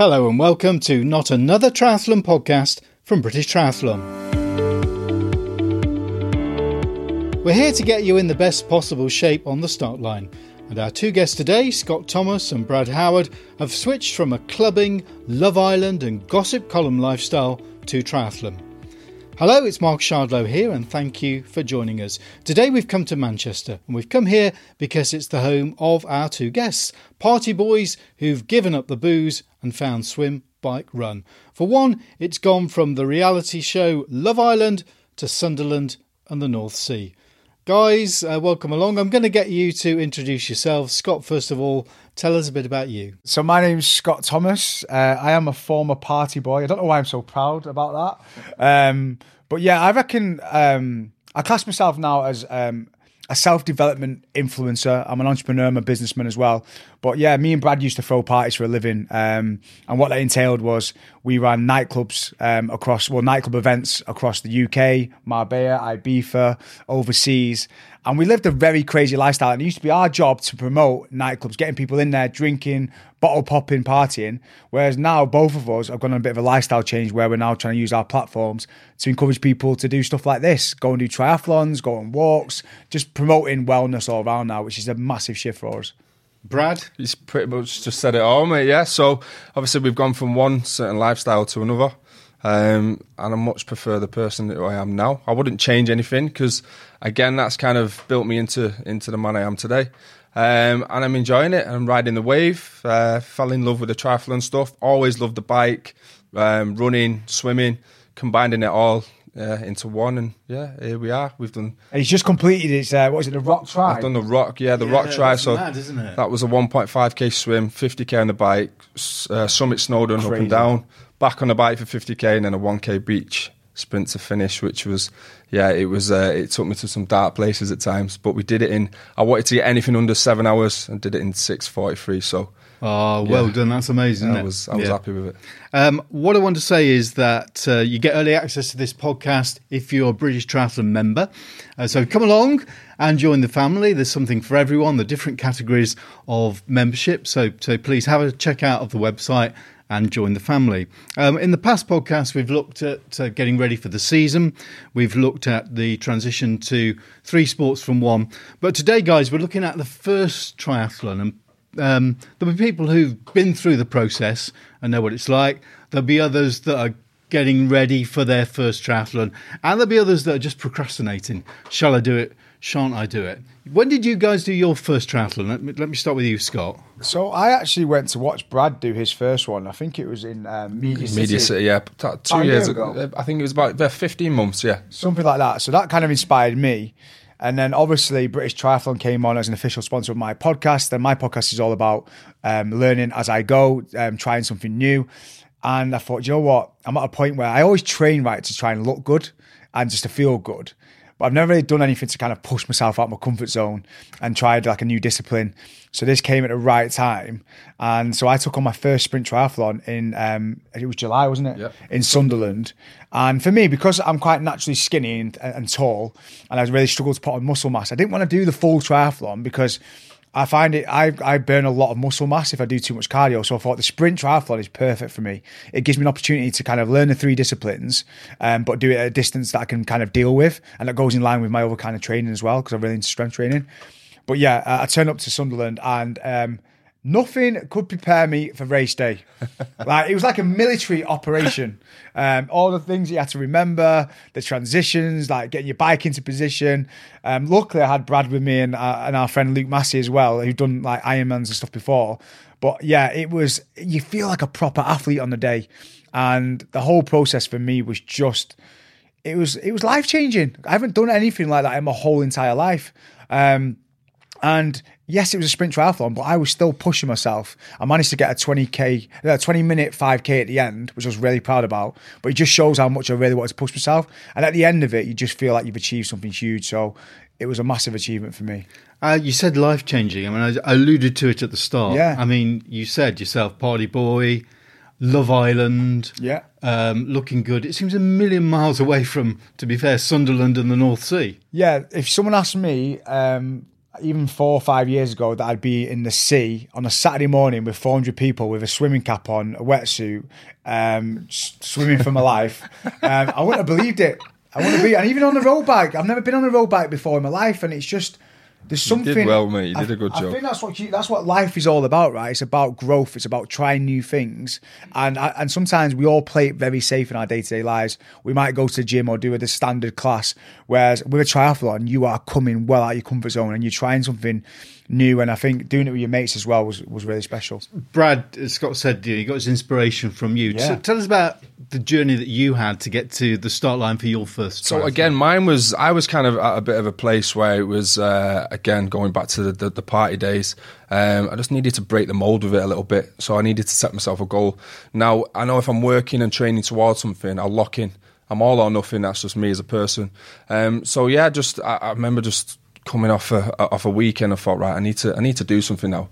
Hello and welcome to Not Another Triathlon podcast from British Triathlon. We're here to get you in the best possible shape on the start line. And our two guests today, Scott Thomas and Brad Howard, have switched from a clubbing, Love Island, and gossip column lifestyle to triathlon. Hello, it's Mark Shardlow here, and thank you for joining us. Today we've come to Manchester, and we've come here because it's the home of our two guests, party boys who've given up the booze and found swim, bike, run. For one, it's gone from the reality show Love Island to Sunderland and the North Sea. Guys, uh, welcome along. I'm going to get you to introduce yourselves. Scott, first of all, tell us a bit about you. So my name's Scott Thomas. Uh, I am a former party boy. I don't know why I'm so proud about that. Um, but yeah, I reckon um, I class myself now as um, a self development influencer. I'm an entrepreneur, I'm a businessman as well. But yeah, me and Brad used to throw parties for a living. Um, and what that entailed was we ran nightclubs um, across, well, nightclub events across the UK, Marbella, Ibiza, overseas. And we lived a very crazy lifestyle. And it used to be our job to promote nightclubs, getting people in there, drinking, bottle popping, partying. Whereas now both of us have gone on a bit of a lifestyle change where we're now trying to use our platforms to encourage people to do stuff like this go and do triathlons, go on walks, just promoting wellness all around now, which is a massive shift for us. Brad? He's pretty much just said it all, mate. Yeah. So obviously we've gone from one certain lifestyle to another. Um, and I much prefer the person that I am now. I wouldn't change anything because, again, that's kind of built me into into the man I am today. Um, and I'm enjoying it. I'm riding the wave. Uh, fell in love with the triathlon stuff. Always loved the bike, um, running, swimming, combining it all uh, into one. And yeah, here we are. We've done. And he's just completed his, uh, what is it, the Rock Try. I've done the rock, yeah, the Yeah, rock Try. So mad, isn't it? that was a 1.5k swim, 50k on the bike, uh, summit Snowdon up and down, back on the bike for 50k, and then a 1k beach sprint to finish, which was yeah, it was. Uh, it took me to some dark places at times, but we did it in. I wanted to get anything under seven hours, and did it in 6:43. So Oh, well Yeah. done. That's amazing. I was I was Yeah. happy with it. Um, what I want to say is that uh, you get early access to this podcast if you're a British Triathlon member. Uh, so come along and join the family. There's something for everyone, the different categories of membership. So, so please have a check out of the website and join the family. Um, in the past podcast, we've looked at uh, getting ready for the season. We've looked at the transition to three sports from one. But today, guys, we're looking at the first triathlon and um, there'll be people who've been through the process and know what it's like. There'll be others that are getting ready for their first triathlon, and there'll be others that are just procrastinating. Shall I do it? Shan't I do it? When did you guys do your first triathlon? Let me, let me start with you, Scott. So I actually went to watch Brad do his first one. I think it was in um, Media City. Media City, yeah, t- two About a year years ago. ago. I think it was about about 15 months. Yeah, something like that. So that kind of inspired me. And then obviously British Triathlon came on as an official sponsor of my podcast. And my podcast is all about um, learning as I go, um, trying something new. And I thought, you know what? I'm at a point where I always train right to try and look good and just to feel good. But I've never really done anything to kind of push myself out of my comfort zone and tried like a new discipline. So this came at the right time. And so I took on my first sprint triathlon in, um, it was July, wasn't it? Yep. in Sunderland. And for me, because I'm quite naturally skinny and, and tall, and I really struggled to put on muscle mass, I didn't want to do the full triathlon because I find it I, I burn a lot of muscle mass if I do too much cardio. So I thought the sprint triathlon is perfect for me. It gives me an opportunity to kind of learn the three disciplines, um, but do it at a distance that I can kind of deal with, and that goes in line with my other kind of training as well because I'm really into strength training. But yeah, uh, I turned up to Sunderland and. Um, Nothing could prepare me for race day. like it was like a military operation. Um, all the things you had to remember, the transitions, like getting your bike into position. Um, luckily, I had Brad with me and, uh, and our friend Luke Massey as well, who'd done like Ironmans and stuff before. But yeah, it was. You feel like a proper athlete on the day, and the whole process for me was just. It was it was life changing. I haven't done anything like that in my whole entire life. Um, and yes, it was a sprint triathlon, but I was still pushing myself. I managed to get a 20k, a 20 minute 5k at the end, which I was really proud about. But it just shows how much I really wanted to push myself. And at the end of it, you just feel like you've achieved something huge. So it was a massive achievement for me. Uh, you said life changing. I mean, I, alluded to it at the start. Yeah. I mean, you said yourself, party boy, Love Island. Yeah. Um, looking good. It seems a million miles away from, to be fair, Sunderland and the North Sea. Yeah, if someone asked me, um, even four or five years ago that I'd be in the sea on a Saturday morning with 400 people with a swimming cap on, a wetsuit, um, swimming for my life. Um, I wouldn't have believed it. I wouldn't have believed it. And even on a road bike, I've never been on a road bike before in my life, and it's just there's something. well, mate. You I- did a good I job. I think that's what you, that's what life is all about, right? It's about growth. It's about trying new things, and I- and sometimes we all play it very safe in our day to day lives. We might go to the gym or do the standard class, whereas with a triathlon, you are coming well out of your comfort zone and you're trying something new. And I think doing it with your mates as well was was really special. Brad, as Scott said, he got his inspiration from you. Yeah. So tell us about the journey that you had to get to the start line for your first. So triathlon. again, mine was I was kind of at a bit of a place where it was uh, again going back to the, the, the party days. Um, I just needed to break the mold of it a little bit, so I needed to set myself a goal. Now I know if I'm working and training towards something, I'll lock in. I'm all or nothing. That's just me as a person. Um, so yeah, just I, I remember just coming off a off a weekend. I thought, right, I need to I need to do something now.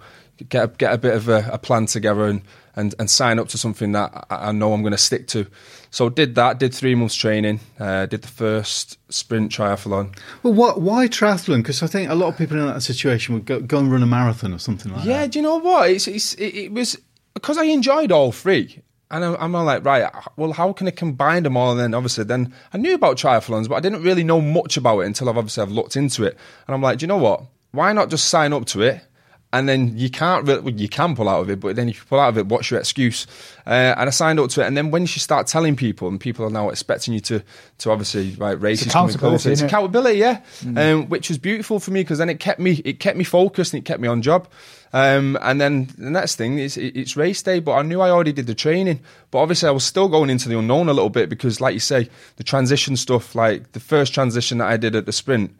Get a, get a bit of a, a plan together and, and and sign up to something that I, I know I'm going to stick to. So did that. Did three months training. Uh, did the first sprint triathlon. well, what, why triathlon? Because I think a lot of people in that situation would go, go and run a marathon or something like Yeah, that. Yeah, do you know what? It's, it's it, it was because I enjoyed all three. And I'm, all like, right, well, how can I combine them all? And then obviously, then I knew about triathlons, but I didn't really know much about it until I've obviously I've looked into it. And I'm like, do you know what? Why not just sign up to it? And then you can't really, well, you can pull out of it, but then if you pull out of it, what's your excuse? Uh, and I signed up to it. And then when you start telling people, and people are now expecting you to, to obviously, right, races coming accountability. It's accountability, yeah. Um, which was beautiful for me because then it kept me, it kept me focused and it kept me on job. Um, and then the next thing is it's race day, but I knew I already did the training. But obviously, I was still going into the unknown a little bit because, like you say, the transition stuff, like the first transition that I did at the sprint,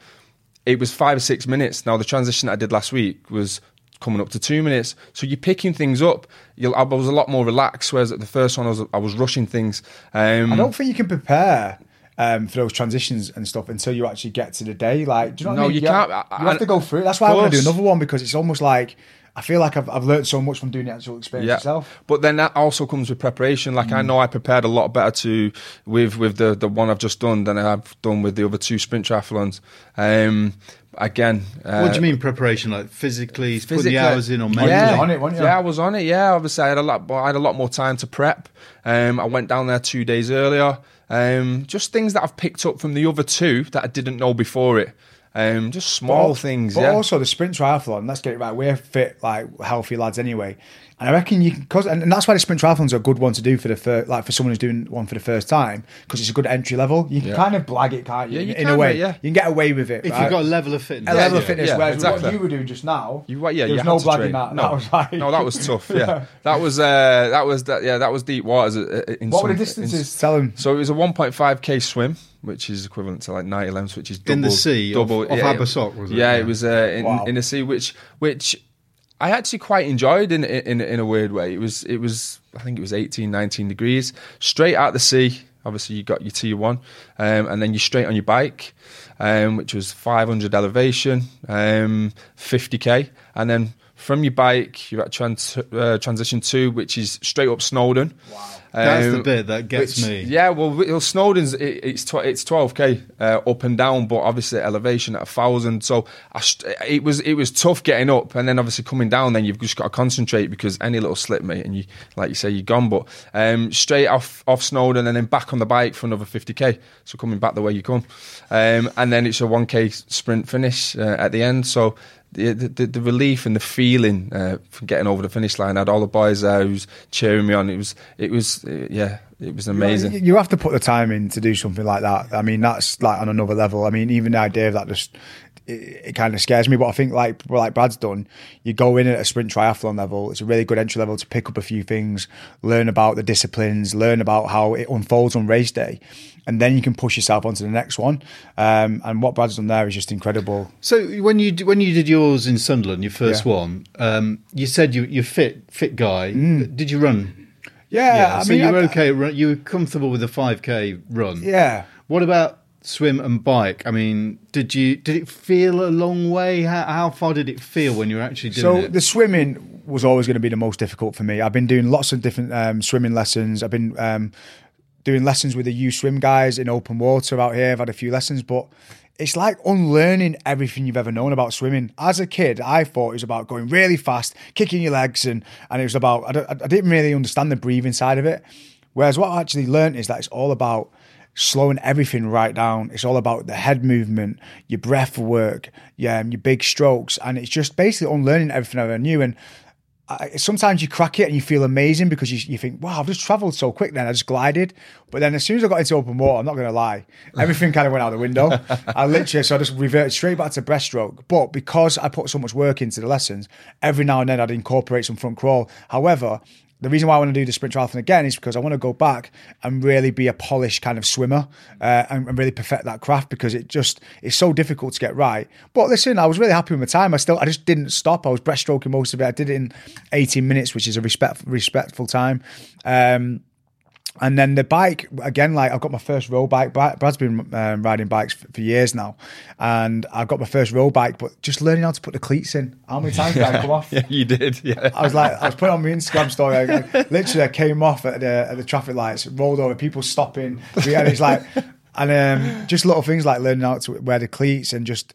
it was five or six minutes. Now the transition that I did last week was coming up to two minutes. So you're picking things up. You'll, I was a lot more relaxed, whereas at the first one I was I was rushing things. Um, I don't think you can prepare. Um, for those transitions and stuff until you actually get to the day, like, do you know what No, I mean? you have- can't. I- You have to go through it. That's why I want to do another one because it's almost like I feel like I've, I've learned so much from doing the actual experience yeah. itself. But then that also comes with preparation. Like Mm. I know I prepared a lot better to with with the the one I've just done than I've done with the other two sprint triathlons. Um, again, uh, What do you mean preparation? Like physically, putting the hours in or mentally? Yeah, on it, weren't you? yeah, I was on it. Yeah, obviously I had a lot. I had a lot more time to prep. Um, I went down there two days earlier. Um, just things that I've picked up from the other two that I didn't know before it. Um, just small But- things. But yeah. also the sprint triathlon. Let's get it right. We're fit, like healthy lads anyway. And I reckon you can, cause, and, and that's why the sprint triathlon's a good one to do for the first, like for someone who's doing one for the first time, because it's a good entry level. You can Yeah. kind of blag it, can't you? Yeah, you in can, a way, mate, yeah. you can get away with it. If right? you've got a level of fitness. a level of fitness, yeah, whereas exactly. what you were doing just now, You, well, yeah, there you was had no to blagging train. that. No, that was like, no, that was tough. Yeah, that was uh, that was that. Yeah, that was deep waters. uh, uh, In what some, were the in- distances? Tell them. So it was a 1.5k swim, which is equivalent to like 90 lengths, which is double, In the sea, double, off yeah, Abersoch, was it? Yeah, Yeah. it was uh, in, Wow. in the sea, which which I actually quite enjoyed in in in a weird way. It was it was I think it was 18, 19 degrees straight out the sea. Obviously, you got your T1, um, and then you're straight on your bike, um, which was 500 elevation, um, 50k, and then from your bike you're at trans- uh, transition two, which is straight up Snowdon. Wow. That's the bit that gets me. Yeah, well, Snowdon's it, it's tw- it's twelve k uh, up and down, but obviously elevation at a thousand. So st- it was it was tough getting up, and then obviously coming down. Then you've just got to concentrate because any little slip, mate, and you like you say you're gone. But um, straight off off Snowden and then back on the bike for another fifty k. So coming back the way you come, um, and then it's a one k sprint finish uh, at the end. So the, the the relief and the feeling uh, from getting over the finish line. I had all the boys there who was cheering me on. It was it was uh, yeah, it was amazing. You, have to put the time in to do something like that. I mean, that's like on another level. I mean, even the idea of that just it, it kind of scares me. But I think like like Brad's done, you go in at a sprint triathlon level. It's a really good entry level to pick up a few things, learn about the disciplines, learn about how it unfolds on race day, and then you can push yourself onto the next one. Um, and what Brad's done there is just incredible. So when you when you did yours in Sunderland, your first Yeah. one, um, you said you you're fit fit guy. Did you run? Yeah, I so mean, you were okay. You were comfortable with a five k run. Yeah. What about swim and bike? I mean, did you did it feel a long way? How, how far did it feel when you were actually doing So it? So the swimming was always going to be the most difficult for me. I've been doing lots of different um, swimming lessons. I've been um, doing lessons with the U Swim guys in open water out here. I've had a few lessons, but it's like unlearning everything you've ever known about swimming. As a kid, I thought it was about going really fast, kicking your legs, and and it was about I, I didn't really understand the breathing side of it. Whereas what I actually learned is that it's all about slowing everything right down. It's all about the head movement, your breath work, yeah, your big strokes, and it's just basically unlearning everything I ever knew. And I, sometimes you crack it and you feel amazing because you, you think, wow, I've just traveled so quick then. I just glided. But then as soon as I got into open water, I'm not going to lie, everything kind of went out the window. I literally, so I just reverted straight back to breaststroke. But because I put so much work into the lessons, every now and then I'd incorporate some front crawl. However, the reason why I want to do the sprint triathlon again is because I want to go back and really be a polished kind of swimmer uh, and, and really perfect that craft because it just it's so difficult to get right. But listen, I was really happy with my time. I still I just didn't stop. I was breaststroking most of it. I did it in 18 minutes, which is a respect, respectful time. Um, and then the bike again, like I've got my first road bike. Brad- Brad's been um, riding bikes f- for years now, and I've got my first road bike. But just learning how to put the cleats in. How many times did I come off? Yeah, you did. Yeah. I was like, I was putting on my Instagram story. I, I- literally, I came off at the at the traffic lights, rolled over, people stopping, and it's like, and um, just little things like learning how to wear the cleats and just.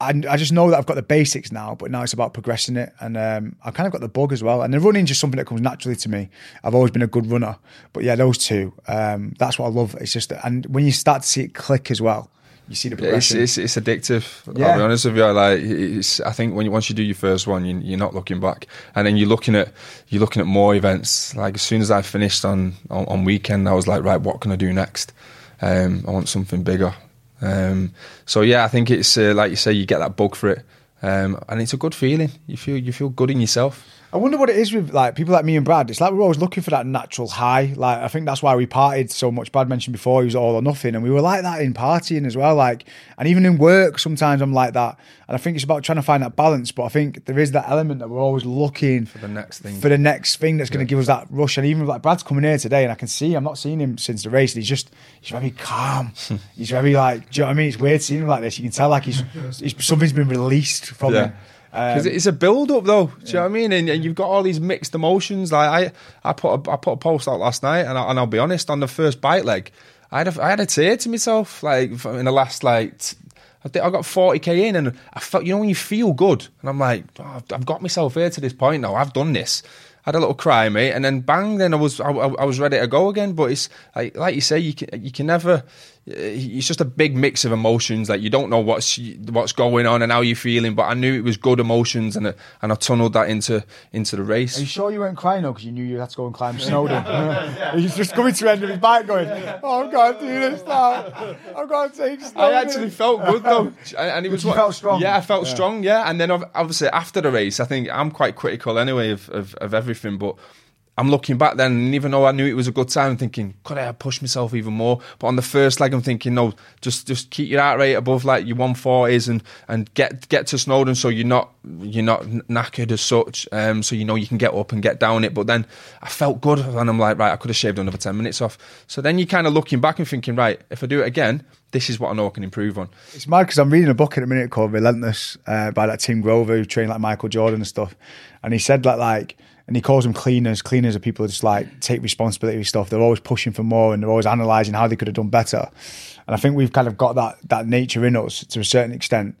I, I just know that I've got the basics now, but now it's about progressing it, and um, I've kind of got the bug as well. And the running is just something that comes naturally to me. I've always been a good runner, but yeah, those two, um, that's what I love. It's just, and when you start to see it click as well, you see the It's, progression. it's it's addictive. Yeah. I'll be honest with you. Like, it's, I think when you, once you do your first one, you, you're not looking back, and then you're looking at you're looking at more events. Like as soon as I finished on on, on weekend, I was like, right, what can I do next? Um, I want something bigger. Um, so yeah, I think it's uh, like you say, you get that bug for it, um, and it's a good feeling. You feel you feel good in yourself. I wonder what it is with like people like me and Brad. It's like we're always looking for that natural high. Like I think that's why we partied so much. Brad mentioned before he was all or nothing, and we were like that in partying as well. Like, and even in work, sometimes I'm like that. And I think it's about trying to find that balance. But I think there is that element that we're always looking for the next thing. for the next thing that's going to give us that rush. And even like Brad's coming here today, and I can see I'm not seeing him since the race. And he's just he's very calm. he's very like, do you know what I mean? It's weird seeing him like this. You can tell like he's, he's something's been released from him. Because um, it's a build up though. Do you know what I mean? And, and you've got all these mixed emotions. Like I, I put a, I put a post out last night, and, I, and I'll be honest, on the first bike leg, I had a, I had a tear to myself. Like in the last like. T- I think I got 40k in, and I felt, you know, when you feel good, and I'm like, oh, I've, got myself here to this point now. I've done this. I had a little cry, mate, and then bang, then I was I, I I was ready to go again. But it's like, like you say, you can you can never. Uh, it's just a big mix of emotions. Like you don't know what's what's going on and how you're feeling. But I knew it was good emotions, and I, and I tunneled that into into the race. Are you sure you weren't crying though because you knew you had to go and climb Snowdon? He's just coming to the end of his bike going, oh, I've got to do this now. I've got to take Snowdon. I actually felt good though, and it was you what- felt strong? Yeah, I felt strong. Yeah, and then obviously after the race, I think I'm quite critical anyway of of, of everything, but. I'm looking back then, and even though I knew it was a good time, I'm thinking, could I have pushed myself even more? But on the first leg, I'm thinking, no, just just keep your heart rate above like your 140s, and and get get to Snowdon so you're not you're not knackered as such, um, so you know you can get up and get down it. But then I felt good, and I'm like, right, I could have shaved another 10 minutes off. So then you're kind of looking back and thinking, right, if I do it again, this is what I know I can improve on. It's mad because I'm reading a book at a minute called Relentless uh, by that Tim Grover who trained like Michael Jordan and stuff. And he said that like, and he calls them cleaners. Cleaners are people who just like take responsibility for stuff. They're always pushing for more and they're always analysing how they could have done better. And I think we've kind of got that that nature in us to a certain extent.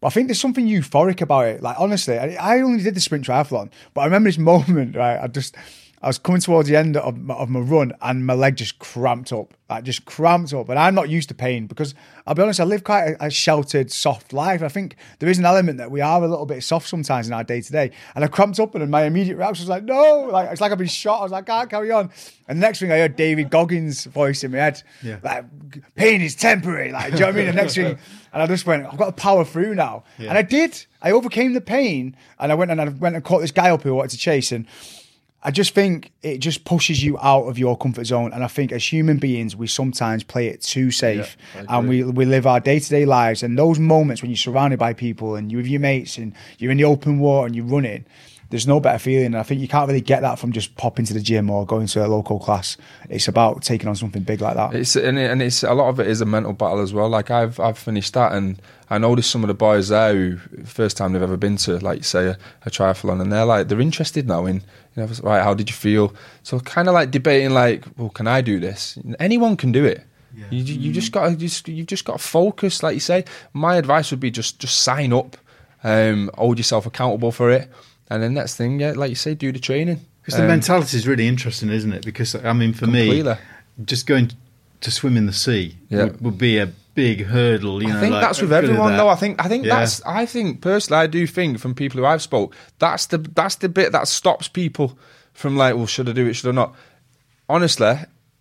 But I think there's something euphoric about it. Like honestly, I, I only did the sprint triathlon, but I remember this moment. Right, I just I was coming towards the end of my, of my run and my leg just cramped up, like just cramped up. And I'm not used to pain because I'll be honest, I live quite a, a sheltered, soft life. I think there is an element that we are a little bit soft sometimes in our day to day. And I cramped up and my immediate reaction was like, no, like it's like I've been shot. I was like, I can't carry on. And the next thing I heard David Goggins' voice in my head, Yeah. like pain is temporary. Like, do you know what I mean? The next thing, and I just went, I've got to power through now. And I did. I overcame the pain and I went and I went and caught this guy up who I wanted to chase. And I just think it just pushes you out of your comfort zone. And I think as human beings, we sometimes play it too safe Yeah, and we, we live our day to day lives. And those moments when you're surrounded by people and you're with your mates and you're in the open water and you're running, there's no better feeling. And I think you can't really get that from just popping to the gym or going to a local class. It's about taking on something big like that. It's and, it, and it's a lot of it is a mental battle as well. Like I've I've finished that, and I noticed some of the boys there who first time they've ever been to, like say, a, a triathlon, and they're like they're interested now in you know right how did you feel? So kind of like debating like, well, can I do this? Anyone can do it. You, you just got to just you've just got to focus, like you say. My advice would be just just sign up, um, hold yourself accountable for it, and then next thing, yeah, like you say, do the training. Because the Um, mentality is really interesting, isn't it? Because I mean, for me, just going to swim in the sea Yeah. would, would be a big hurdle. You know, I think like, that's with everyone, that. though. I think I think Yeah. that's I think personally, I do think from people who I've spoke, that's the that's the bit that stops people from like, well, should I do it? Should I not? Honestly,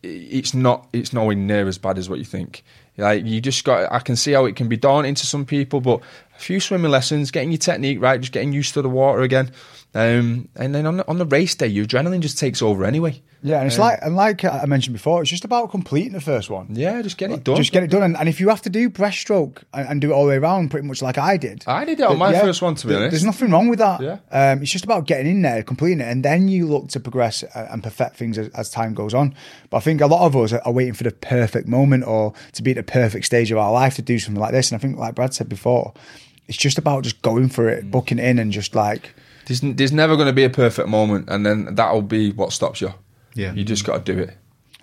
it's not. It's nowhere near as bad as what you think. Like you just got. I can see how it can be daunting to some people, but a few swimming lessons, getting your technique right, just getting used to the water again, um, and then on the, on the race day, your adrenaline just takes over anyway. Yeah, and it's like and like I mentioned before, it's just about completing the first one. Yeah, just get it done. Just get it done, and, and if you have to do breaststroke and, and do it all the way around, pretty much like I did. I did it on my yeah, first one, to be honest. There's nothing wrong with that. Yeah. Um, it's just about getting in there, completing it, and then you look to progress and perfect things as, as time goes on. But I think a lot of us are, are waiting for the perfect moment or to be at the perfect stage of our life to do something like this. And I think, like Brad said before, it's just about just going for it, Mm. booking in, and just like There's, there's never going to be a perfect moment, and then that'll be what stops you. Yeah. You just got to do it.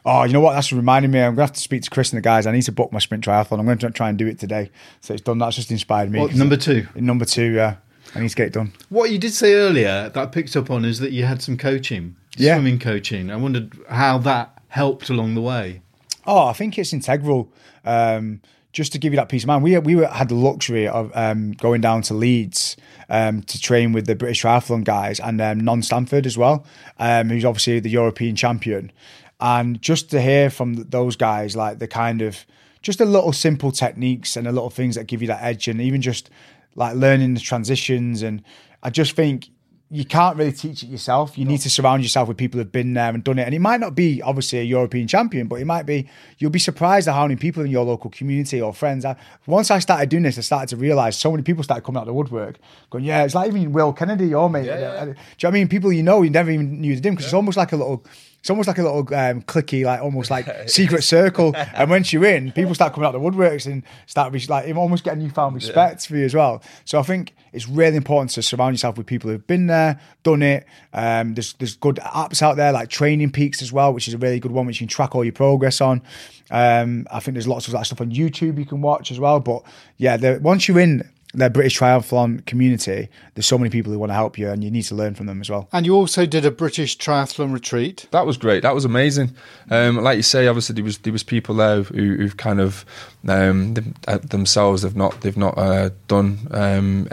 Oh, you know what? That's reminding me. I'm gonna have to speak to Chris and the guys. I need to book my sprint triathlon. I'm going to try and do it today. So it's done. That's just inspired me. What, 'Cause number two? Number two. Yeah, I need to get it done. What you did say earlier that I picked up on is that you had some coaching, Yeah. swimming coaching. I wondered how that helped along the way. Oh, I think it's integral. Um, just to give you that peace of mind, we we had the luxury of um, going down to Leeds um, to train with the British Triathlon guys and um, Non Stanford as well, um, who's obviously the European champion. And just to hear from those guys, like the kind of just the little simple techniques and the little things that give you that edge, and even just like learning the transitions. And I just think you can't really teach it yourself. You need to surround yourself with people who've been there and done it. And it might not be obviously a European champion, but it might be. You'll be surprised at how many people in your local community or friends. I, once I started doing this, I started to realize so many people started coming out of the woodwork, going, "Yeah, it's like even Will Kennedy, your mate." Do you know what I mean? People you know you never even knew they did because it's almost like a little. It's almost like a little um, clicky, like almost like secret circle. And once you're in, people start coming out the woodworks and start like almost getting newfound respect for you as well. So I think it's really important to surround yourself with people who've been there, done it. Um, there's there's good apps out there like Training Peaks as well, which is a really good one which you can track all your progress on. Um, I think there's lots of that stuff on YouTube you can watch as well. But yeah, once you're in the British triathlon community, there's so many people who want to help you, and you need to learn from them as well. And you also did a British triathlon retreat. That was great. That was amazing. Um, like you say, obviously there was there was people there who, who've kind of um, uh, themselves they've not they've not uh, done um,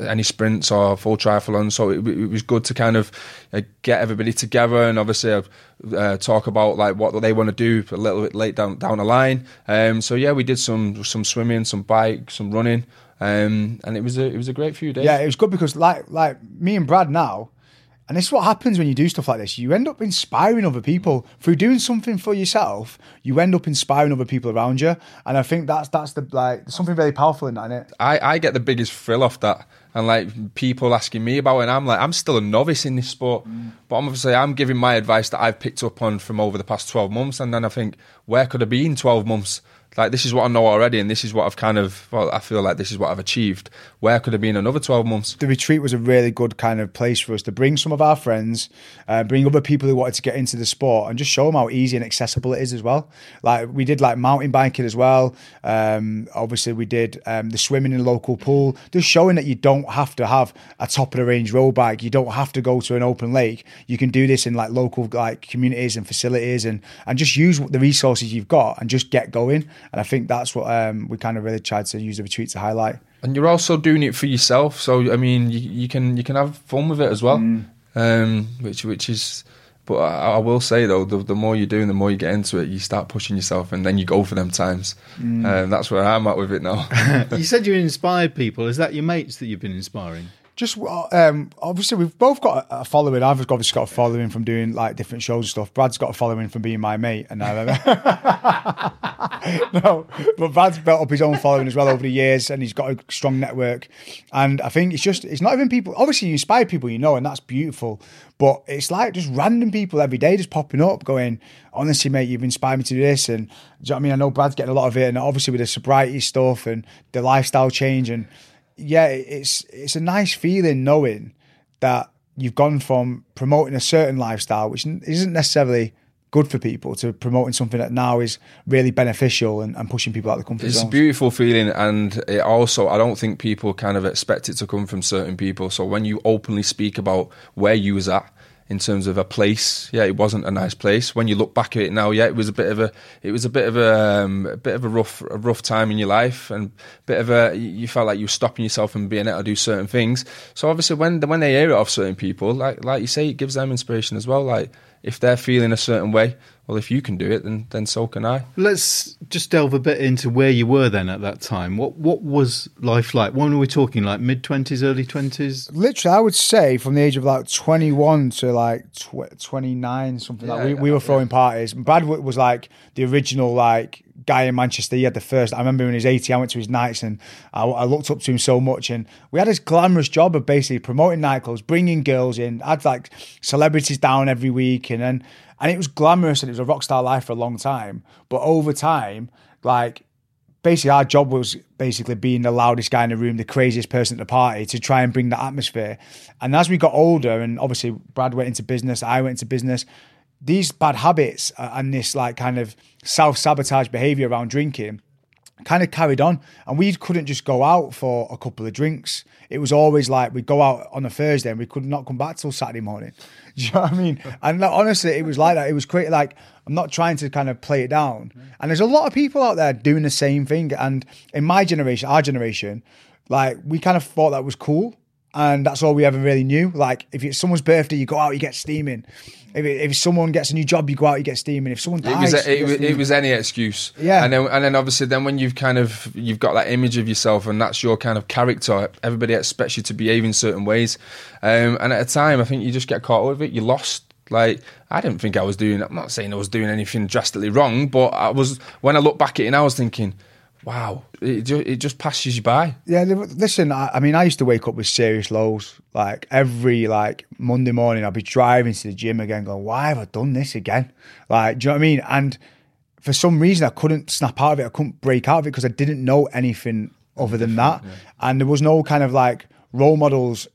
any sprints or full triathlon. So it, it was good to kind of uh, get everybody together and obviously uh, uh, talk about like what they want to do a little bit late down down the line. Um, so yeah, we did some some swimming, some bike, some running. Um, and it was a it was a great few days. Yeah, it was good because like like me and Brad now, and this is what happens when you do stuff like this. You end up inspiring other people through doing something for yourself. You end up inspiring other people around you, and I think that's that's the like something very powerful in that. Innit? I, I get the biggest thrill off that. And like people asking me about it, and I'm like, I'm still a novice in this sport. But obviously, I'm giving my advice that I've picked up on from over the past 12 months. And then I think, where could I be in 12 months? Like, this is what I know already, and this is what I've kind of, well, I feel like this is what I've achieved. Where could I be in another 12 months? the retreat was a really good kind of place for us to bring some of our friends, uh, bring other people who wanted to get into the sport, and just show them how easy and accessible it is as well. Like we did, like mountain biking as well. Um, obviously, we did um, the swimming in the local pool, just showing that you don't have to have a top of the range road bike. You don't have to go to an open lake. You can do this in like local like communities and facilities, and and just use the resources you've got and just get going. And I think that's what um, we kind of really tried to use the retreat to highlight. And you're also doing it for yourself. So, I mean, you, you can you can have fun with it as well. Mm. Um, which which is, but I, I will say though, the, the more you're doing, the more you get into it, you start pushing yourself, and then you go for them times. And that's where I'm at with it now. you said you inspired people. Is that your mates that you've been inspiring? Just um, obviously we've both got a following. I've obviously got a following from doing like different shows and stuff. Brad's got a following from being my mate, and I no, but Brad's built up his own following as well over the years, and he's got a strong network. And I think it's just it's not even people. Obviously, you inspire people you know, and that's beautiful. But it's like just random people every day just popping up, going, honestly, mate, you've inspired me to do this. And do you know what I mean? I know Brad's getting a lot of it, and obviously with the sobriety stuff and the lifestyle change and yeah, it's it's a nice feeling knowing that you've gone from promoting a certain lifestyle, which isn't necessarily good for people to promoting something that now is really beneficial and, and pushing people out of the comfort zone. It's a beautiful feeling, and it also I don't think people kind of expect it to come from certain people. So when you openly speak about where you was at in terms of a place, yeah, it wasn't a nice place. When you look back at it now, yeah, it was a bit of a it was a bit of a, um, a bit of a rough a rough time in your life, and a bit of a you felt like you were stopping yourself from being able to do certain things. So obviously, when when they hear it off certain people, like like you say, it gives them inspiration as well. Like if they're feeling a certain way, well, if you can do it, then then so can I. Let's just delve a bit into where you were then at that time. What what was life like? When were we talking? Like mid twenties, early twenties? Literally, I would say from the age of like 21 to like tw- 29, something like Yeah, we, we yeah, were throwing parties. Brad was like the original like guy in Manchester. He had the first. I remember when he was 80, I went to his nights and I, I looked up to him so much. And we had this glamorous job of basically promoting nightclubs, bringing girls in. I had like celebrities down every week, and then and it was glamorous and it was a rock star life for a long time. But over time, like basically our job was basically being the loudest guy in the room, the craziest person at the party to try and bring that atmosphere. And as we got older, and obviously Brad went into business, I went into business, these bad habits uh, and this like kind of self sabotage behavior around drinking kind of carried on and we couldn't just go out for a couple of drinks. It was always like we'd go out on a thursday and we could not come back till saturday morning. Do you know what i mean? And like, honestly it was like that. It was quite like i'm not trying to kind of play it down. And there's a lot of people out there doing the same thing and in my generation our generation like we kind of thought that was cool and that's all we ever really knew. Like, if it's someone's birthday, you go out, you get steaming. If, it, if someone gets a new job, you go out, you get steaming. If someone It dies, was, you it, was, it was any excuse. Yeah. And then, and then obviously, then when you've kind of you've got that image of yourself, and that's your kind of character. Everybody expects you to behave in certain ways. Um, and at a time, I think you just get caught with it. You lost. Like I didn't think I was doing. I'm not saying I was doing anything drastically wrong, but I was. When I look back at it, now, I was thinking, wow, it just, it just passes you by. Yeah, listen. I, I mean, I used to wake up with serious lows. Like every like Monday morning, I'd be driving to the gym again, going, "Why have I done this again?" Like, do you know what I mean? And for some reason, I couldn't snap out of it. I couldn't break out of it because I didn't know anything other than that, and there was no kind of like role models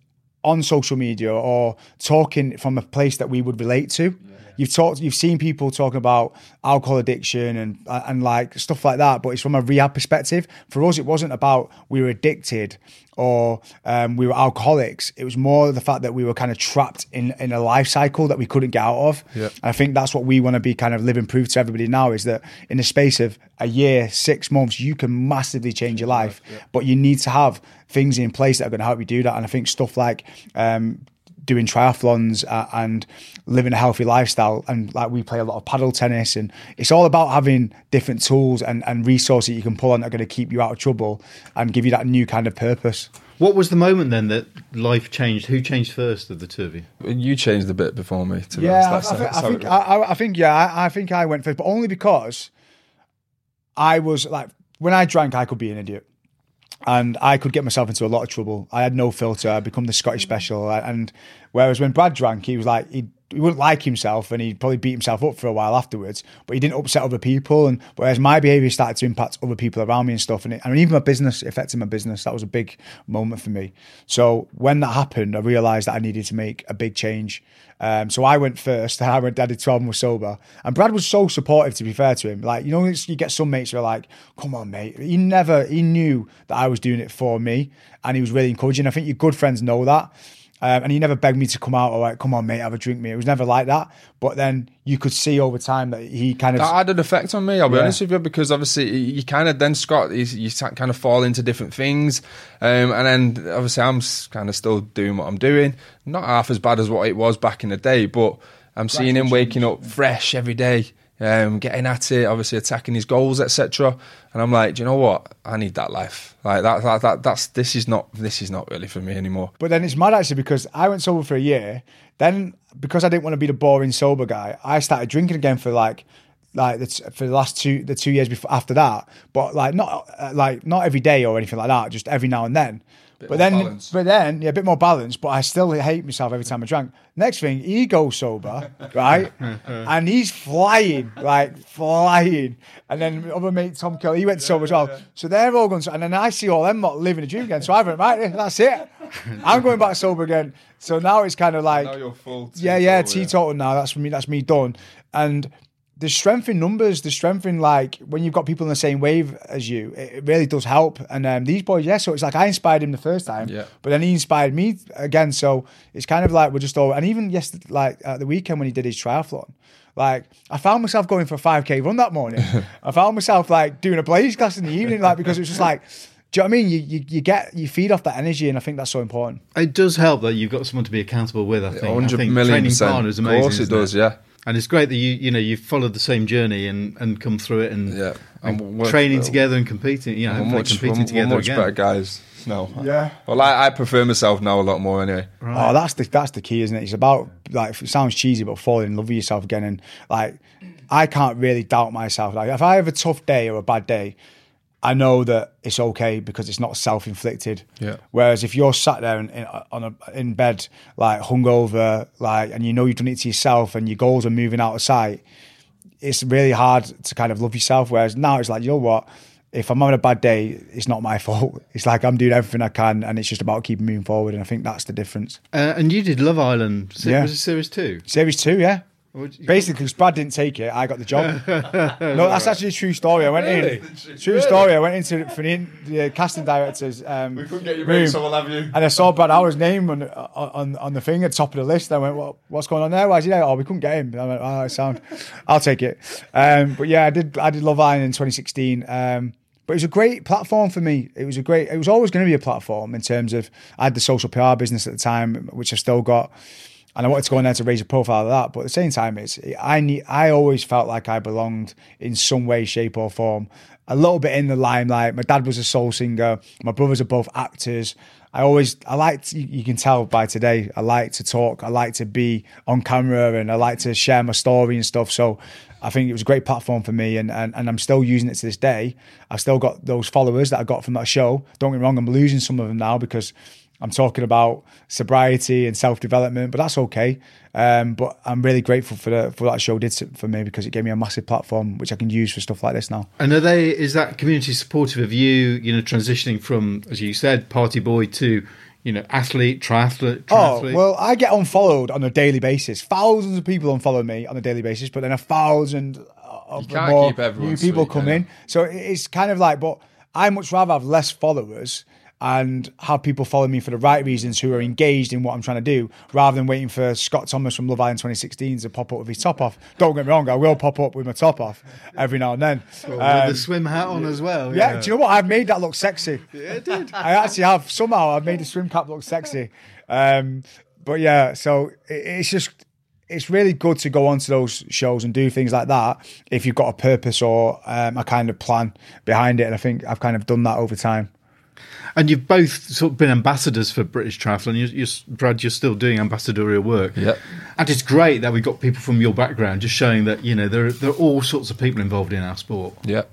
on social media or talking from a place that we would relate to. You've talked, you've seen people talking about alcohol addiction and and like stuff like that, but it's from a rehab perspective. For us, it wasn't about we were addicted or um, we were alcoholics. It was more the fact that we were kind of trapped in in a life cycle that we couldn't get out of. And I think that's what we want to be kind of living proof to everybody now is that in the space of a year, six months, you can massively change your life, but you need to have things in place that are going to help you do that. And I think stuff like um, doing triathlons uh, and living a healthy lifestyle and like we play a lot of paddle tennis and it's all about having different tools and, and resources you can pull on that are going to keep you out of trouble and give you that new kind of purpose What was the moment then that life changed? Who changed first of the two of you? You changed a bit before me. To be yeah honest. I, That's- I, that's think, I, it think I, I think yeah I, I think I went first but only because I was like when I drank I could be an idiot and I could get myself into a lot of trouble. I had no filter. I'd become the Scottish mm. special. And whereas when Brad drank, he was like, he, he wouldn't like himself and he'd probably beat himself up for a while afterwards, but he didn't upset other people. And whereas my behavior started to impact other people around me and stuff. And, it, and even my business, affected my business. That was a big moment for me. So when that happened, I realized that I needed to make a big change. Um, so I went first, I went. I did twelve and was sober, and Brad was so supportive. To be fair to him, like you know, you get some mates who are like, "Come on, mate." He never. He knew that I was doing it for me, and he was really encouraging. I think your good friends know that. Um, and he never begged me to come out or like, come on, mate, have a drink, mate. It was never like that. But then you could see over time that he kind of that had an effect on me. I'll be Yeah. honest with you, because obviously you kind of then Scott, you, you kind of fall into different things, um, and then obviously I'm kind of still doing what I'm doing, not half as bad as what it was back in the day, but I'm seeing him waking up fresh every day, um, getting at it, obviously attacking his goals, etc. And I'm like, do you know what? I need that life. Like that, that, that, that's this is not this is not really for me anymore. But then it's mad actually because I went sober for a year. Then because I didn't want to be the boring sober guy, I started drinking again for like like the t- for the last two the two years before after that. But like not uh, like not every day or anything like that, just every now and then. But then, balance. but then, yeah, a bit more balance. But I still hate myself every time I drank. Next thing, he goes sober, right, and he's flying, like flying. And then my other mate Tom Kelly, he went sober as well. So they're all going. So, and then I see all them not living a dream again. So I went right, that's it. I'm going back sober again. So now it's kind of like Now you're full yeah, yeah, teetotal, yeah. teetotal now. That's for me. That's me done. And there's strength in numbers. the strength in like when you've got people in the same wave as you. It, it really does help. And um, these boys, yeah. So it's like I inspired him the first time, Yeah. but then he inspired me again. So it's kind of like we're just all. And even yesterday, like at the weekend when he did his triathlon, like I found myself going for a five k run that morning. I found myself like doing a blaze class in the evening, like because it was just like. Do you know what I mean? You, you you get you feed off that energy, and I think that's so important. It does help that you've got someone to be accountable with. I think. I 100 think million training percent. partners Of amazing. course it isn't does, yeah. And it's great that you you know you've followed the same journey and, and come through it and, Yeah. and And we're- training together and competing. You know, much, competing we're, together we're much again. better guys now. Yeah. Well, I, I prefer myself now a lot more anyway. Oh, that's the that's the key, isn't it? It's about like it sounds cheesy, but falling in love with yourself again. And like, I can't really doubt myself. Like, if I have a tough day or a bad day, I know that it's okay because it's not self inflicted. Yeah. Whereas if you're sat there in, in, on a, in bed, like hungover, like, and you know you've done it to yourself, and your goals are moving out of sight, it's really hard to kind of love yourself. Whereas now it's like, you know what? If I'm having a bad day, it's not my fault. It's like I'm doing everything I can, and it's just about keeping moving forward. And I think that's the difference. Uh, and you did Love Island. Se- Yeah. Was it series two? Series two, yeah. Basically, because Brad didn't take it, I got the job. no, that's actually a true story. I went in. True story. I went into for the, in- the casting director's um, We couldn't get you room, have you. and I saw Brad Howard's name on, on on the thing at the top of the list. I went, "What what's going on there? Why is he there? Oh, we couldn't get him." I went, "Oh, sound. I'll take it." Um, but yeah, I did. I did Love Island in 2016. Um, but it was a great platform for me. It was a great. It was always going to be a platform in terms of I had the social PR business at the time, which I still got and I wanted to go in there to raise a profile of that. But at the same time, it's I need, I always felt like I belonged in some way, shape, or form. A little bit in the limelight. My dad was a soul singer. My brothers are both actors. I always, I like, you, you can tell by today, I like to talk. I like to be on camera and I like to share my story and stuff. So I think it was a great platform for me and, and, and I'm still using it to this day. I've still got those followers that I got from that show. Don't get me wrong, I'm losing some of them now because I'm talking about sobriety and self development, but that's okay. Um, but I'm really grateful for the, for that show did for me because it gave me a massive platform which I can use for stuff like this now. And are they? Is that community supportive of you? You know, transitioning from, as you said, party boy to, you know, athlete, triathlete. Oh well, I get unfollowed on a daily basis. Thousands of people unfollow me on a daily basis, but then a thousand of more keep new people sweet, come can in. So it's kind of like, but I much rather have less followers and have people follow me for the right reasons who are engaged in what I'm trying to do, rather than waiting for Scott Thomas from Love Island 2016 to pop up with his top off. Don't get me wrong, I will pop up with my top off every now and then. With Um, the swim hat on as well. yeah, do you know what? I've made that look sexy. Yeah, it did. I actually have somehow I've made the swim cap look sexy. Um, but yeah, so it's just it's really good to go onto those shows and do things like that if you've got a purpose or um, a kind of plan behind it. And I think I've kind of done that over time. And you've both sort of been ambassadors for British Triathlon. And you, you, Brad, you're still doing ambassadorial work. Yep. And it's great that we've got people from your background just showing that, you know, there are, there are all sorts of people involved in our sport. Yeah.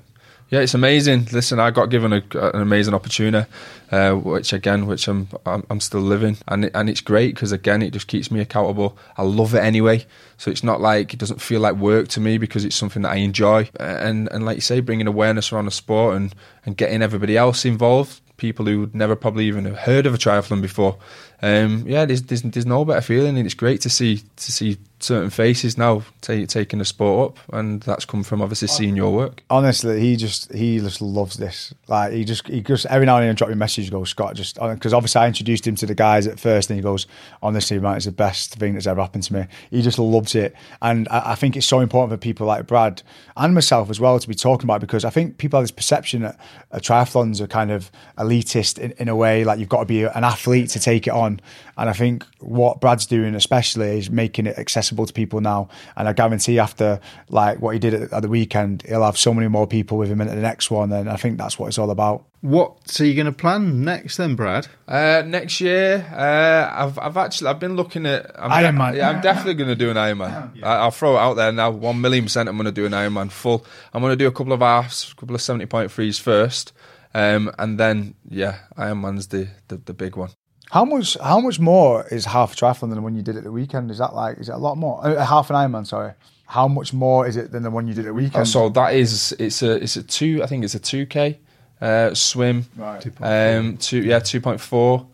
Yeah, it's amazing. Listen, I got given a, an amazing opportunity, uh, which again, which I'm, I'm I'm still living, and it, and it's great because again, it just keeps me accountable. I love it anyway, so it's not like it doesn't feel like work to me because it's something that I enjoy, and and like you say, bringing awareness around the sport and and getting everybody else involved, people who would never probably even have heard of a triathlon before. Um, yeah, there's, there's there's no better feeling, and it's great to see to see certain faces now ta taking the sport up, and that's come from obviously seeing your work. Honestly, he just he just loves this. Like he just he just every now and then drop me a message. Goes Scott just because obviously I introduced him to the guys at first, and he goes, honestly, man, it's the best thing that's ever happened to me. He just loves it, and I, I think it's so important for people like Brad and myself as well to be talking about it because I think people have this perception that uh, triathlons are kind of elitist in, in a way, like you've got to be an athlete to take it on. And I think what Brad's doing, especially, is making it accessible to people now. And I guarantee after like what he did at, at the weekend, he'll have so many more people with him at the next one. And I think that's what it's all about. What? So you're going to plan next then, Brad? Uh, next year, uh, I've I've actually I've been looking at I'm Ironman. yeah, I'm definitely going to do an Ironman. I, I'll throw it out there now. One million percent, I'm going to do an Ironman full. I'm going to do a couple of halves, a couple of seventy point threes first, um, and then yeah, Ironman's the, the the big one. How much? How much more is half triathlon than the one you did at the weekend? Is that like? Is it a lot more? Uh, half an Ironman, sorry. How much more is it than the one you did at the weekend? So that is it's a it's a two. I think it's a two k uh, swim. Right. Um, two yeah, two point four.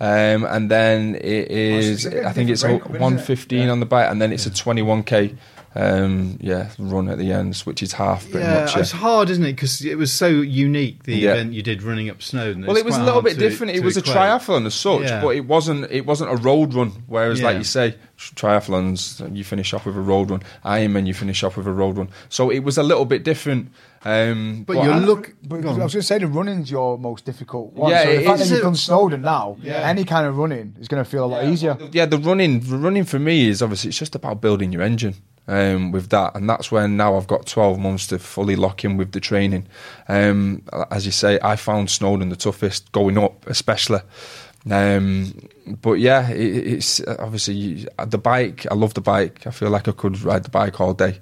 Um, and then it is, a I think it's breakup, isn't it? one fifteen Yeah. on the bike, and then it's a twenty one k um, yeah, run at the ends, which is half pretty yeah, much. Yeah. it's hard, isn't it? Because it was so unique the Yeah. event you did running up Snowdon. Well, it was a little bit to- different. It to was a triathlon as such, Yeah. but it wasn't. It wasn't a road run. Whereas, like you say, triathlons, you finish off with a road run. Ironman, you finish off with a road run. So it was a little bit different. Um, But you're look. But go I was going to say the running's your most difficult one. Yeah, so the it fact is. that you've done Snowdon now, Yeah. any kind of running is going to feel a lot easier. Yeah, the running, the running for me is obviously it's just about building your engine. Um, with that, and that's when now I've got 12 months to fully lock in with the training. Um, as you say, I found Snowdon the toughest going up, especially. Um, but yeah, it, it's obviously the bike. I love the bike. I feel like I could ride the bike all day.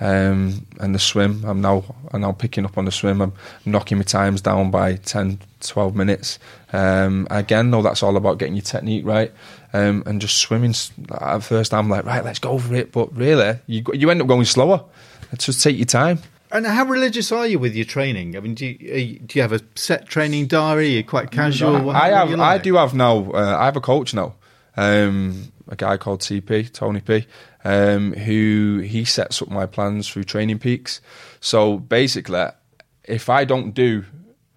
Um, and the swim, I'm now I'm now picking up on the swim. I'm knocking my times down by 10, 12 minutes. Um, again, though, that's all about getting your technique right um, and just swimming. At first, I'm like, right, let's go for it. But really, you you end up going slower. Let's Just take your time. And how religious are you with your training? I mean, do you, do you have a set training diary? Are you quite casual? What- I have. you I do have now. Uh, I have a coach now. Um, a guy called TP, Tony P, um, who he sets up my plans through Training Peaks. So basically, if I don't do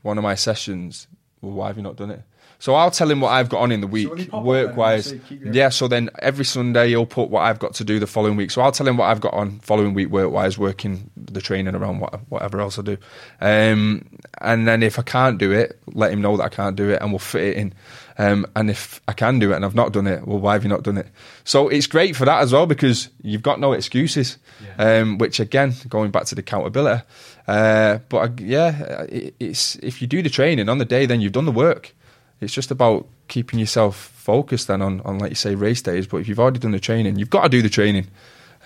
one of my sessions, well, why have you not done it? So I'll tell him what I've got on in the week, when you pop up work wise. so you keep your- Yeah, so then every Sunday he'll put what I've got to do the following week. So I'll tell him what I've got on following week work wise, working the training around what, whatever else I do. Um, and then if I can't do it, let him know that I can't do it and we'll fit it in. Um, and if I can do it and I've not done it, well, why have you not done it? So it's great for that as well because you've got no excuses. Um, which again, going back to the accountability. Uh, but I, yeah, it, it's if you do the training on the day, then you've done the work. It's just about keeping yourself focused then on, on like you say race days. But if you've already done the training, you've got to do the training.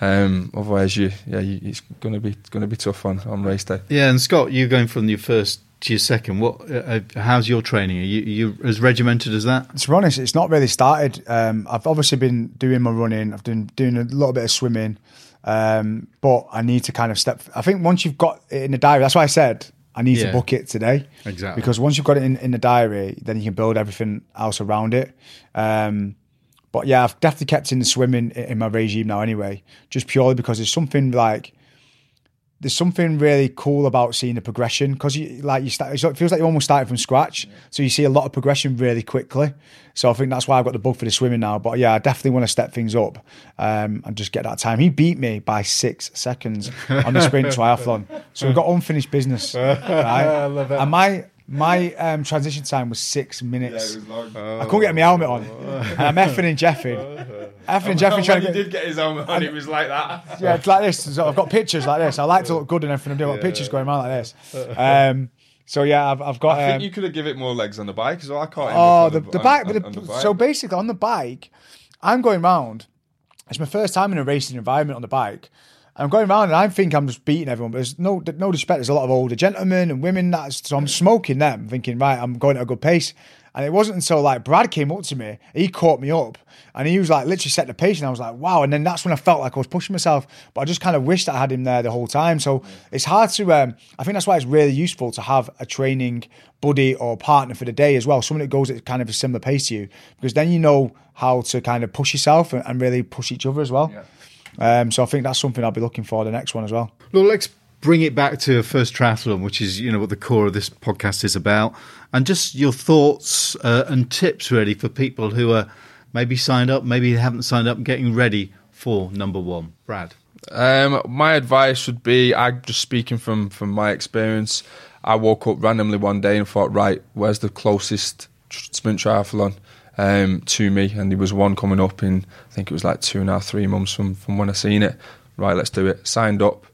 Um, otherwise, you yeah, you, it's gonna be gonna be tough on, on race day. Yeah, and Scott, you're going from your first to your second. What? Uh, uh, how's your training? Are you, you as regimented as that? To be honest, it's not really started. Um, I've obviously been doing my running. I've been doing a little bit of swimming, um, but I need to kind of step. I think once you've got it in the diary, that's why I said I need Yeah. to book it today. Exactly. Because once you've got it in, in the diary, then you can build everything else around it. Um, but yeah, I've definitely kept in the swimming in, in my regime now anyway, just purely because it's something like there's something really cool about seeing the progression because you like you start. It feels like you're almost starting from scratch, so you see a lot of progression really quickly. So I think that's why I've got the bug for the swimming now. But yeah, I definitely want to step things up um, and just get that time. He beat me by six seconds on the sprint triathlon, so we've got unfinished business. Right? I love it. And my my um, transition time was six minutes. I couldn't get my helmet on, and I'm effing and jeffing, effing and jeffing trying to get. get his helmet on, it was like that. Yeah, it's like this. So I've got pictures like this. I like to look good and everything. I'm doing I've got pictures going around like this. Um, so yeah, I've, I've got. I think um, you could have given it more legs on the bike as well. I can't. oh, the, the bike. but the, so basically, on the bike, I'm going round. It's my first time in a racing environment on the bike. I'm going around and I think I'm just beating everyone, but there's no no disrespect. There's a lot of older gentlemen and women. That so I'm smoking them, thinking right, I'm going at a good pace. And it wasn't until like Brad came up to me, he caught me up, and he was like literally set the pace, and I was like, wow. And then that's when I felt like I was pushing myself, but I just kind of wished I had him there the whole time. So it's hard to. Um, I think that's why it's really useful to have a training buddy or partner for the day as well, someone that goes at kind of a similar pace to you, because then you know how to kind of push yourself and, and really push each other as well. Um, so I think that's something I'll be looking for the next one as well. Well, let's bring it back to a first triathlon, which is you know what the core of this podcast is about, and just your thoughts uh, and tips really for people who are maybe signed up, maybe they haven't signed up, getting ready for number one. Brad. Um, my advice would be, I'm just speaking from from my experience. I woke up randomly one day and thought, right, where's the closest sprint triathlon um, to me? And there was one coming up in, I think it was like two and a half, three months from from when I seen it. Right, let's do it. Signed up,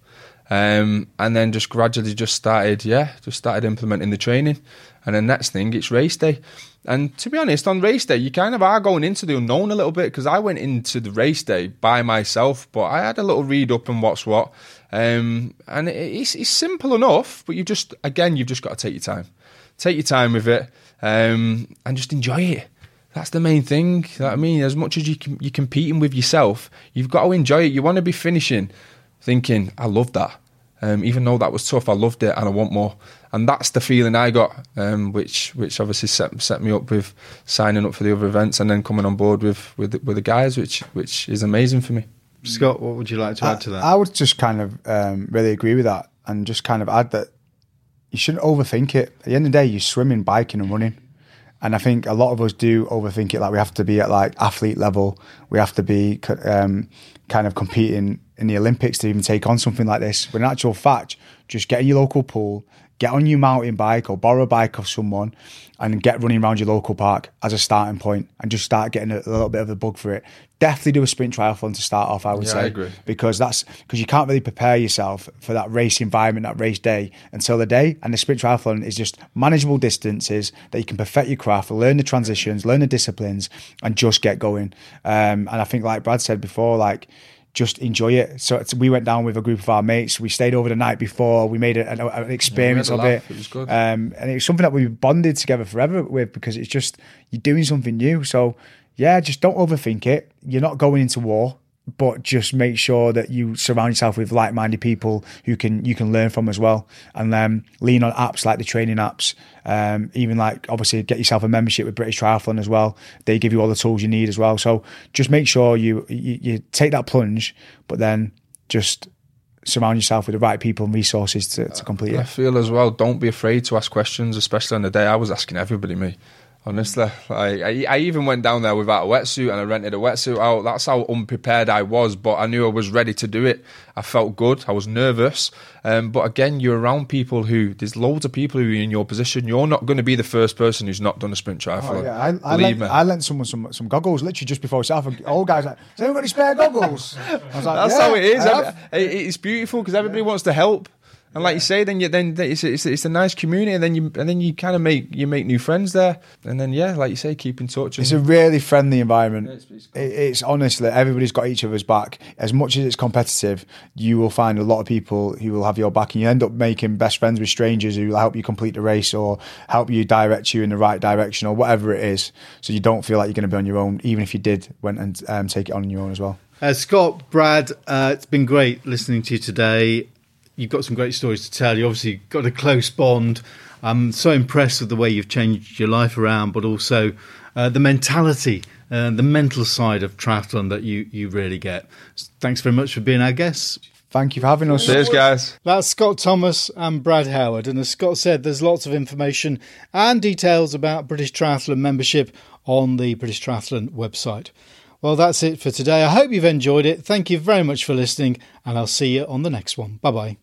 um, and then just gradually just started, yeah, just started implementing the training. And then next thing, it's race day. And to be honest, on race day, you kind of are going into the unknown a little bit because I went into the race day by myself, but I had a little read up on what's what. Um, and it's, it's simple enough, but you just, again, you've just got to take your time. Take your time with it um, and just enjoy it. That's the main thing. You know I mean? As much as you can, you're competing with yourself, you've got to enjoy it. You want to be finishing thinking, I love that. Um, even though that was tough, I loved it and I want more. And that's the feeling I got, um, which which obviously set set me up with signing up for the other events and then coming on board with with, with the guys, which which is amazing for me. Scott, what would you like to add to that? I would just kind of um, really agree with that and just kind of add that you shouldn't overthink it. At the end of the day, you're swimming, biking, and running. And I think a lot of us do overthink it. Like we have to be at like athlete level. We have to be um, kind of competing in the Olympics to even take on something like this. But in actual fact, just get in your local pool, get on your mountain bike or borrow a bike of someone and get running around your local park as a starting point and just start getting a, a little bit of a bug for it. Definitely do a sprint triathlon to start off, I would Yeah, say. I agree. Because that's because you can't really prepare yourself for that race environment, that race day until the day. And the sprint triathlon is just manageable distances that you can perfect your craft, learn the transitions, learn the disciplines, and just get going. Um, and I think, like Brad said before, like just enjoy it. So it's, we went down with a group of our mates. We stayed over the night before. We made an, an experience a of laugh. it. It was good. Um, and it's something that we bonded together forever with because it's just you're doing something new. So yeah, just don't overthink it. You're not going into war, but just make sure that you surround yourself with like-minded people who can you can learn from as well, and then lean on apps like the training apps. Um, even like obviously get yourself a membership with British Triathlon as well. They give you all the tools you need as well. So just make sure you you, you take that plunge, but then just surround yourself with the right people and resources to, to complete it. I feel as well. Don't be afraid to ask questions, especially on the day. I was asking everybody, me. Honestly, like I, I even went down there without a wetsuit and I rented a wetsuit out. That's how unprepared I was, but I knew I was ready to do it. I felt good. I was nervous, um, but again, you're around people who there's loads of people who are in your position. You're not going to be the first person who's not done a sprint triathlon. Oh, yeah, I, I, Believe lent, me. I lent someone some, some goggles literally just before South. Old guys like, has anyone got any spare goggles? I was like, That's "Yeah, how it is. I It's beautiful because everybody wants to help, and like you say, then you then it's it's, it's a nice community, and then you and then you kind of make you make new friends there, and then yeah, like you say, keep in touch. It's a really friendly environment. it's- it's It, it's honestly everybody's got each other's back. As much as it's competitive, you will find a lot of people who will have your back, and you end up making best friends with strangers who will help you complete the race or help you direct you in the right direction or whatever it is. So you don't feel like you're going to be on your own, even if you did went and um, take it on your own as well. Uh, Scott, Brad, uh, it's been great listening to you today. You've got some great stories to tell. You obviously got a close bond. I'm so impressed with the way you've changed your life around, but also uh, the mentality, uh, the mental side of triathlon that you, you really get. Thanks very much for being our guests. Thank you for having us. Cheers, guys. That's Scott Thomas and Brad Howard. And as Scott said, there's lots of information and details about British Triathlon membership on the British Triathlon website. Well, that's it for today. I hope you've enjoyed it. Thank you very much for listening, and I'll see you on the next one. Bye bye.